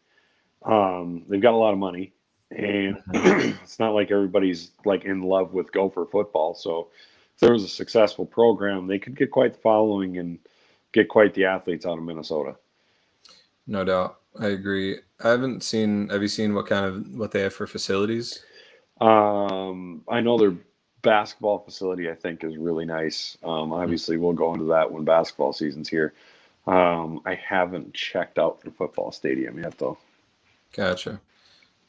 Speaker 1: Um, they've got a lot of money, and mm-hmm. it's not like everybody's like in love with Gopher football. So, if there was a successful program, they could get quite the following and get quite the athletes out of Minnesota.
Speaker 2: No doubt. I agree. I haven't seen. Have you seen what kind of what they have for facilities?
Speaker 1: Um, I know their basketball facility. I think is really nice. Um, hmm. obviously, we'll go into that when basketball season's here. Um, I haven't checked out the football stadium yet, though.
Speaker 2: Gotcha.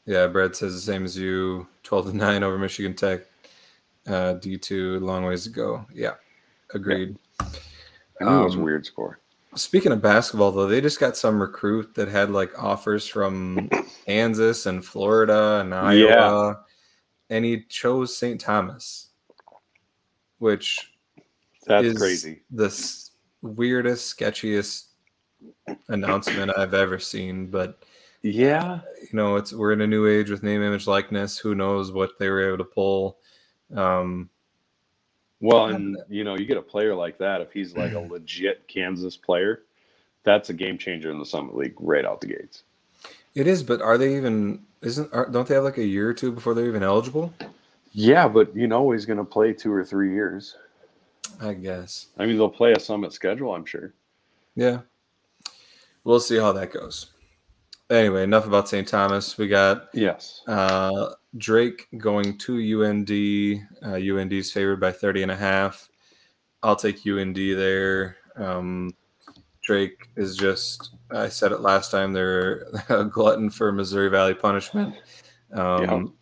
Speaker 2: Yeah, Brad says the same as you. Twelve to nine over Michigan Tech. Uh, D two, long ways to go. Yeah, agreed.
Speaker 1: Yeah. I knew um, it was a um, weird score.
Speaker 2: Speaking of basketball, though, they just got some recruit that had like offers from Kansas and Florida and Iowa, yeah. and he chose St. Thomas, which
Speaker 1: that's crazy.
Speaker 2: The weirdest, sketchiest announcement I've ever seen. But
Speaker 1: yeah,
Speaker 2: you know, it's we're in a new age with name, image, likeness. Who knows what they were able to pull? Um,
Speaker 1: well, and you know, you get a player like that if he's like a legit Kansas player, that's a game changer in the Summit League right out the gates.
Speaker 2: It is, but are they even? Isn't are, don't they have like a year or two before they're even eligible?
Speaker 1: Yeah, but you know he's going to play two or three years.
Speaker 2: I guess.
Speaker 1: I mean, they'll play a Summit schedule, I'm sure.
Speaker 2: Yeah, we'll see how that goes. Anyway, enough about St. Thomas. We got
Speaker 1: yes.
Speaker 2: Uh, Drake going to UND. Uh, UND is favored by 30 and a half. I'll take UND there. Um, Drake is just, I said it last time, they're a glutton for Missouri Valley punishment. Um,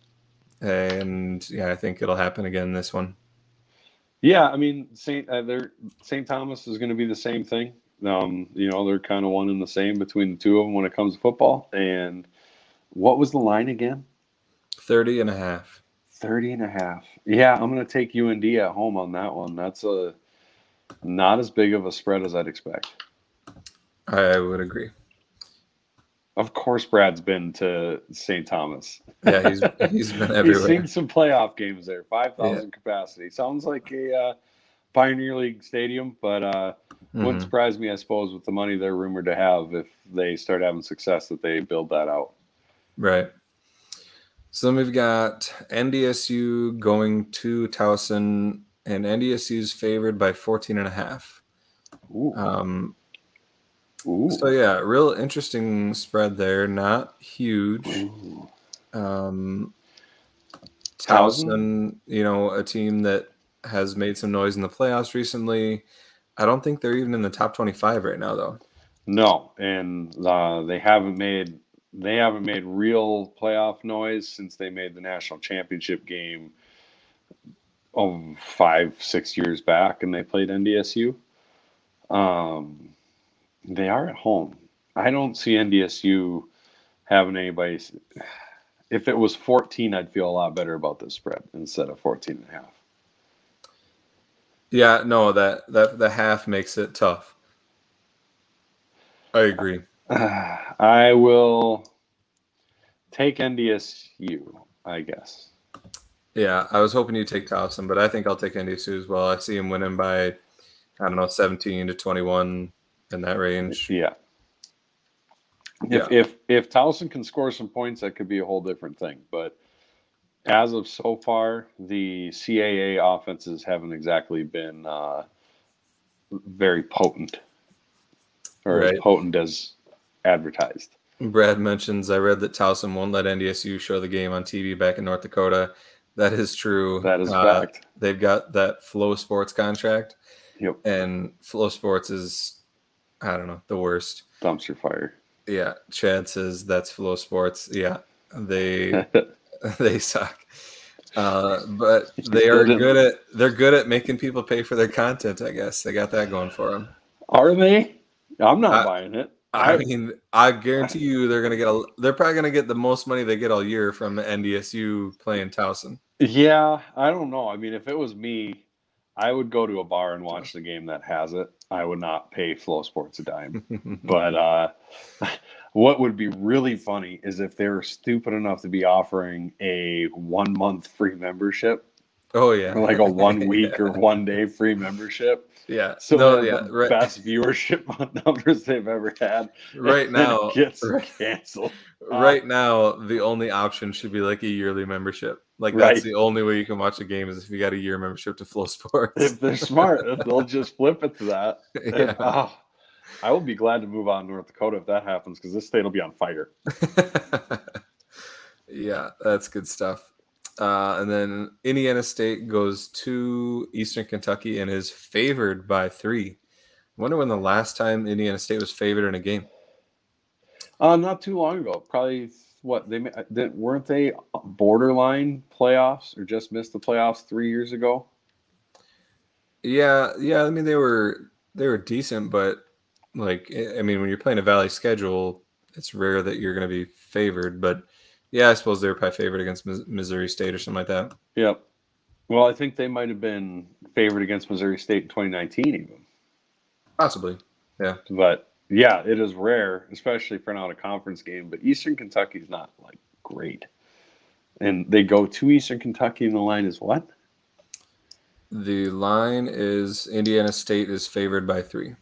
Speaker 2: yeah. And yeah, I think it'll happen again this one.
Speaker 1: Yeah, I mean, Saint uh, Saint Thomas is going to be the same thing. Um, you know, they're kind of one and the same between the two of them when it comes to football. And what was the line again?
Speaker 2: 30 and a half.
Speaker 1: 30 and a half. Yeah, I'm going to take UND at home on that one. That's a not as big of a spread as I'd expect.
Speaker 2: I would agree.
Speaker 1: Of course, Brad's been to St. Thomas.
Speaker 2: Yeah, he's he's been everywhere. he's
Speaker 1: seen some playoff games there. Five thousand yeah. capacity sounds like a uh, Pioneer League stadium, but uh, mm-hmm. wouldn't surprise me, I suppose, with the money they're rumored to have if they start having success that they build that out.
Speaker 2: Right. So then we've got NDSU going to Towson, and NDSU is favored by 14 and a half. Ooh. Um, Ooh. So yeah, real interesting spread there. Not huge. Um, Towson, you know, a team that has made some noise in the playoffs recently. I don't think they're even in the top 25 right now, though.
Speaker 1: No, and uh, they haven't made they haven't made real playoff noise since they made the national championship game oh, five six years back, and they played NDSU. Um, they are at home. I don't see NDSU having anybody. If it was 14, I'd feel a lot better about this spread instead of 14 and a half.
Speaker 2: Yeah, no, that that the half makes it tough. I agree.
Speaker 1: Uh, I will take NDSU, I guess.
Speaker 2: Yeah, I was hoping you'd take Towson, but I think I'll take NDSU as well. I see him winning by, I don't know, 17 to 21 in that range.
Speaker 1: Yeah. If yeah. if if Towson can score some points, that could be a whole different thing. But as of so far, the CAA offenses haven't exactly been uh, very potent, or right. as potent as advertised.
Speaker 2: Brad mentions I read that Towson won't let NDSU show the game on TV back in North Dakota. That is true.
Speaker 1: That is uh, fact.
Speaker 2: They've got that FloSports contract.
Speaker 1: Yep.
Speaker 2: And FloSports is, I don't know, the worst.
Speaker 1: Dumpster fire.
Speaker 2: Yeah. Chad says that's FloSports. Yeah. They they suck. Uh, but they are good at they're good at making people pay for their content. I guess they got that going for them.
Speaker 1: Are they? I'm not I, buying it.
Speaker 2: I, I mean, I guarantee you they're gonna get a. They're probably gonna get the most money they get all year from the NDSU playing Towson.
Speaker 1: Yeah, I don't know. I mean, if it was me, I would go to a bar and watch the game that has it. I would not pay FloSports a dime. but uh, what would be really funny is if they were stupid enough to be offering a one month free membership.
Speaker 2: Oh yeah,
Speaker 1: like a one week yeah. or one day free membership.
Speaker 2: Yeah.
Speaker 1: So no, yeah, right. best viewership numbers they've ever had.
Speaker 2: Right now
Speaker 1: gets right, canceled.
Speaker 2: Right uh, now, the only option should be like a yearly membership. Like that's the only way you can watch a game is if you got a year membership to FloSports.
Speaker 1: If they're smart, they'll just flip it to that. Yeah. And, oh, I will be glad to move on North Dakota if that happens because this state will be on fire.
Speaker 2: yeah, that's good stuff. Uh, and then Indiana State goes to Eastern Kentucky and is favored by three. I wonder when the last time Indiana State was favored in a game.
Speaker 1: Uh, not too long ago. Probably what they weren't they borderline playoffs or just missed the playoffs three years ago.
Speaker 2: Yeah, yeah. I mean they were they were decent, but like I mean when you're playing a Valley schedule, it's rare that you're going to be favored. But yeah, I suppose they were probably favored against Missouri State or something like that.
Speaker 1: Yep. Well, I think they might have been favored against Missouri State in 2019, even.
Speaker 2: Possibly. Yeah.
Speaker 1: But yeah, it is rare, especially for not a conference game. But Eastern Kentucky is not like great. And they go to Eastern Kentucky, and the line is what?
Speaker 2: The line is Indiana State is favored by three.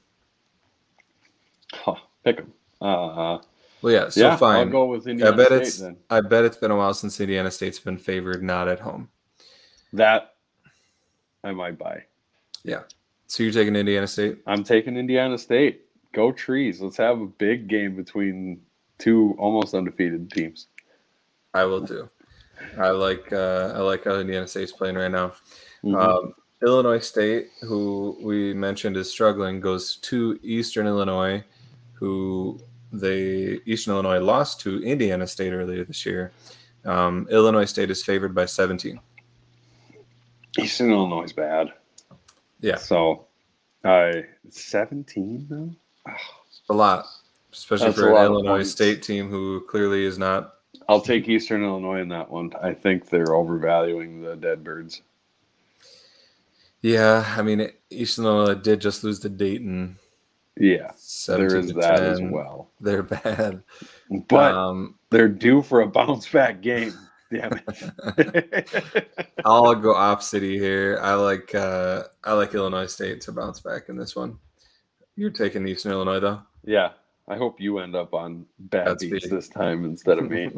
Speaker 1: Huh, pick them. Uh,
Speaker 2: well, yeah, so
Speaker 1: yeah,
Speaker 2: fine.
Speaker 1: I'll go with Indiana
Speaker 2: I bet
Speaker 1: State
Speaker 2: it's.
Speaker 1: then.
Speaker 2: I bet it's been a while since Indiana State's been favored not at home.
Speaker 1: That I might buy.
Speaker 2: Yeah. So you're taking Indiana State?
Speaker 1: I'm taking Indiana State. Go trees. Let's have a big game between two almost undefeated teams.
Speaker 2: I will too. I like uh, I like how Indiana State's playing right now. Mm-hmm. Um, Illinois State, who we mentioned is struggling, goes to Eastern Illinois, who they Eastern Illinois lost to Indiana State earlier this year. Um, Illinois State is favored by 17.
Speaker 1: Eastern Illinois is bad.
Speaker 2: Yeah.
Speaker 1: So, uh, 17 though.
Speaker 2: A lot, especially That's for an Illinois State team who clearly is not.
Speaker 1: I'll take Eastern Illinois in that one. I think they're overvaluing the Dead Birds.
Speaker 2: Yeah, I mean, Eastern Illinois did just lose to Dayton
Speaker 1: yeah, there is that 10. as well.
Speaker 2: They're bad,
Speaker 1: but um, they're due for a bounce back game. Damn
Speaker 2: it! I'll go opposite here. I like uh, I like Illinois State to bounce back in this one. You're taking Eastern Illinois though.
Speaker 1: Yeah, I hope you end up on bad That's beats this time instead of me.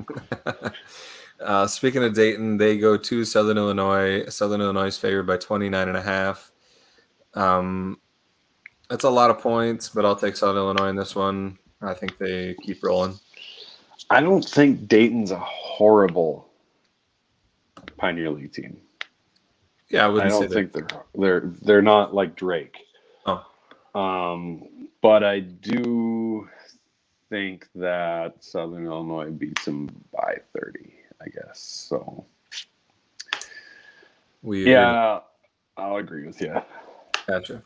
Speaker 2: uh, speaking of Dayton, they go to Southern Illinois. Southern Illinois is favored by 29 and a half. Um, that's a lot of points, but I'll take Southern Illinois in this one. I think they keep rolling.
Speaker 1: I don't think Dayton's a horrible Pioneer League team.
Speaker 2: Yeah, I wouldn't I don't
Speaker 1: think they're they're they're not like Drake.
Speaker 2: Oh.
Speaker 1: Um, but I do think that Southern Illinois beats them by 30, I guess. So
Speaker 2: We agree.
Speaker 1: yeah, I'll agree with you.
Speaker 2: Gotcha.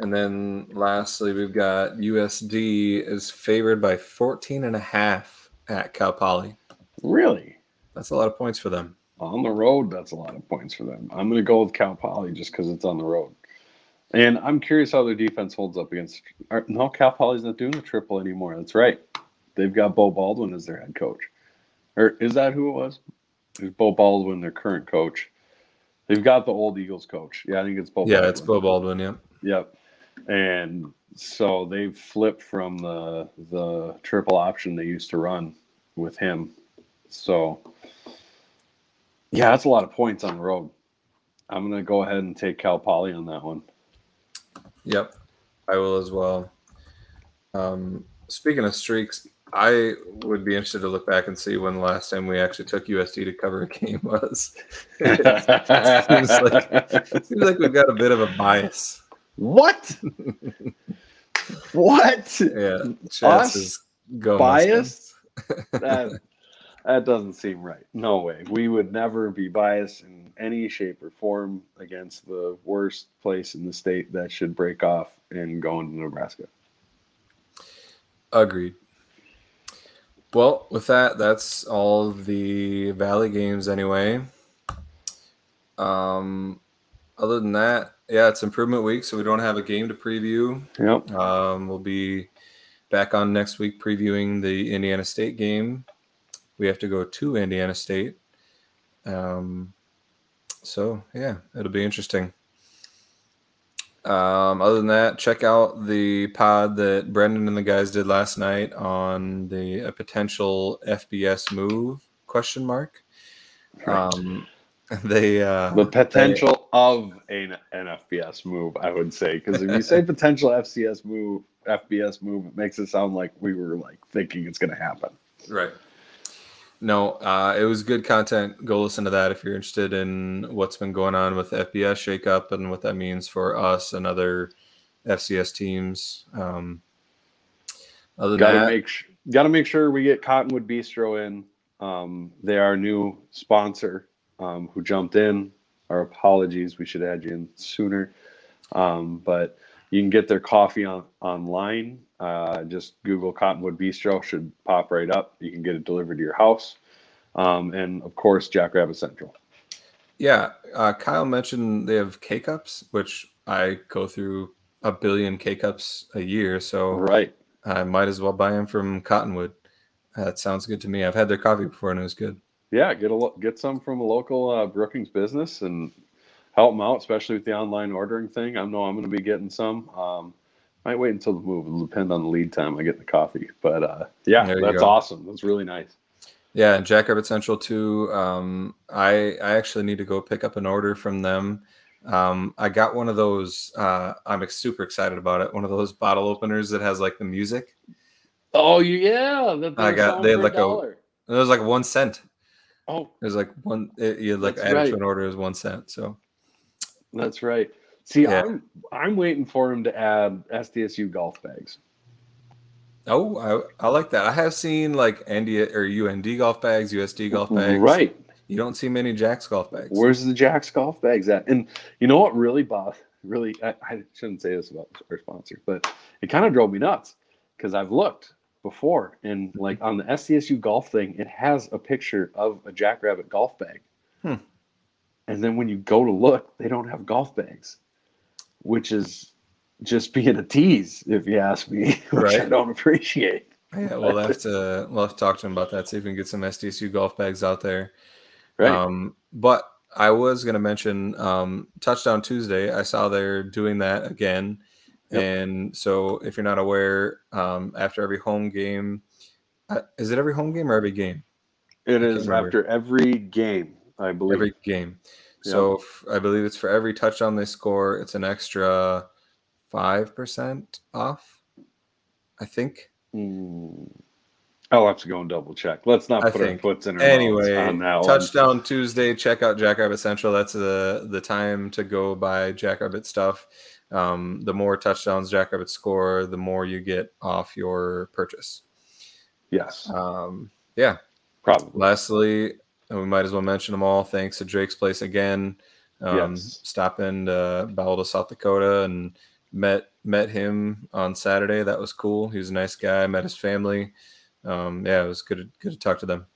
Speaker 2: And then lastly, we've got USD is favored by 14 and a half at Cal Poly.
Speaker 1: Really?
Speaker 2: That's a lot of points for them.
Speaker 1: On the road, that's a lot of points for them. I'm going to go with Cal Poly just because it's on the road. And I'm curious how their defense holds up against. No, Cal Poly's not doing the triple anymore. That's right. They've got Beau Baldwin as their head coach. Or is that who it was? Is Beau Baldwin their current coach? They've got the old Eagles coach. Yeah, I think it's Beau.
Speaker 2: Yeah,
Speaker 1: Baldwin.
Speaker 2: it's Beau Baldwin. Yeah.
Speaker 1: Yep. And so they've flipped from the the triple option they used to run with him. So yeah, that's a lot of points on the road. I'm gonna go ahead and take Cal Poly on that one.
Speaker 2: Yep. I will as well. Um, speaking of streaks, I would be interested to look back and see when the last time we actually took USD to cover a game was. seems, like, seems like we've got a bit of a bias.
Speaker 1: What? what?
Speaker 2: Yeah. Chances go
Speaker 1: Biased? that that doesn't seem right. No way. We would never be biased in any shape or form against the worst place in the state that should break off and go into Nebraska.
Speaker 2: Agreed. Well, with that, that's all the Valley games anyway. Um, other than that, yeah, it's improvement week, so we don't have a game to preview.
Speaker 1: Yep.
Speaker 2: Um, we'll be back on next week previewing the Indiana State game. We have to go to Indiana State. Um, so yeah, it'll be interesting. Um, other than that, check out the pod that Brendan and the guys did last night on the a potential FBS move question mark. Um, they uh,
Speaker 1: The potential of an, an FBS move, I would say, because if you say potential FCS move, FBS move, it makes it sound like we were like thinking it's going to happen.
Speaker 2: Right. No, uh, it was good content. Go listen to that if you're interested in what's been going on with FBS shakeup and what that means for us and other FCS teams. Um, other than
Speaker 1: Got to
Speaker 2: that,
Speaker 1: make sh- got to make sure we get Cottonwood Bistro in. Um, they are our new sponsor um, who jumped in. Our apologies, we should add you in sooner. Um, but you can get their coffee on online. Uh, just Google Cottonwood Bistro, should pop right up. You can get it delivered to your house. Um, and of course, Jackrabbit Central.
Speaker 2: yeah, uh, Kyle mentioned they have K cups, which I go through a billion K cups a year, so
Speaker 1: Right.
Speaker 2: I might as well buy them from Cottonwood. That sounds good to me. I've had their coffee before and it was good.
Speaker 1: Yeah, get a lo- get some from a local uh, Brookings business and help them out, especially with the online ordering thing. I know I'm going to be getting some. Um, might wait until the move. It'll depend on the lead time I get the coffee. But uh, yeah, that's
Speaker 2: go.
Speaker 1: awesome. That's really nice.
Speaker 2: Yeah, and Jackrabbit Central too. Um, I I actually need to go pick up an order from them. Um, I got one of those. Uh, I'm super excited about it. One of those bottle openers that has like the music.
Speaker 1: Oh yeah, that,
Speaker 2: I got-
Speaker 1: sounds
Speaker 2: they had
Speaker 1: for
Speaker 2: like a- It was like one cent.
Speaker 1: Oh,
Speaker 2: there's like one. It, you like add
Speaker 1: right.
Speaker 2: to an order is one cent. So
Speaker 1: that's right. See,
Speaker 2: Yeah.
Speaker 1: I'm I'm waiting for him to add SDSU golf bags.
Speaker 2: oh, I, I like that. I have seen like ND or UND golf bags, USD golf bags.
Speaker 1: Right.
Speaker 2: You don't see many Jacks golf bags.
Speaker 1: Where's the Jack's golf bags at? And you know what really bothered, really, I, I shouldn't say this about our sponsor, but it kind of drove me nuts because I've looked before and like on the SCSU golf thing, it has a picture of a Jackrabbit golf bag.
Speaker 2: Hmm.
Speaker 1: And then when you go to look, they don't have golf bags, which is just being a tease, if you ask me, which I don't appreciate.
Speaker 2: Yeah, we'll have to we'll have to talk to him about that. See if we can get some SDSU golf bags out there.
Speaker 1: Right.
Speaker 2: Um, but I was going to mention um, Touchdown Tuesday. I saw they're doing that again.
Speaker 1: Yep.
Speaker 2: And so, if you're not aware, um, after every home game, uh, is it every home game or every game?
Speaker 1: it
Speaker 2: I
Speaker 1: is after every game, I believe.
Speaker 2: Every game. So f- I believe it's for every touchdown they score, it's an extra five percent off. I think.
Speaker 1: Hmm. I'll have to go and double check. Let's not
Speaker 2: I
Speaker 1: put our foots in our
Speaker 2: Anyway,
Speaker 1: on that
Speaker 2: touchdown Tuesday. Check out Jackrabbit Central. That's the the time to go buy Jackrabbit stuff. Um, the more touchdowns Jackrabbit score, the more you get off your purchase.
Speaker 1: Yes,
Speaker 2: Um, yeah.
Speaker 1: probably.
Speaker 2: Lastly, we might as well mention them all. Thanks to Drake's Place again. Um,
Speaker 1: Yes.
Speaker 2: Stopping to Bowdle, South Dakota, and met met him on Saturday. That was cool. He was a nice guy. Met his family. Um, yeah, it was good. Good to talk to them.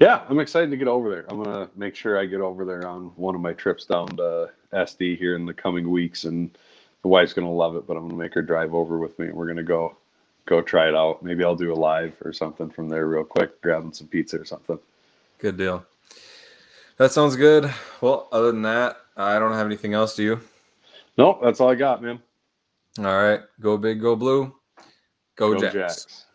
Speaker 1: Yeah, I'm excited to get over there. I'm gonna make sure I get over there on one of my trips down to SD here in the coming weeks, and the wife's gonna love it. But I'm gonna make her drive over with me, and we're gonna go go try it out. Maybe I'll do a live or something from there real quick, grabbing some pizza or something.
Speaker 2: Good deal. That sounds good. Well, other than that, I don't have anything else. Do you?
Speaker 1: Nope, that's all I got, man.
Speaker 2: All right. Go big, go blue. Go,
Speaker 1: Go
Speaker 2: Jacks.
Speaker 1: Jacks.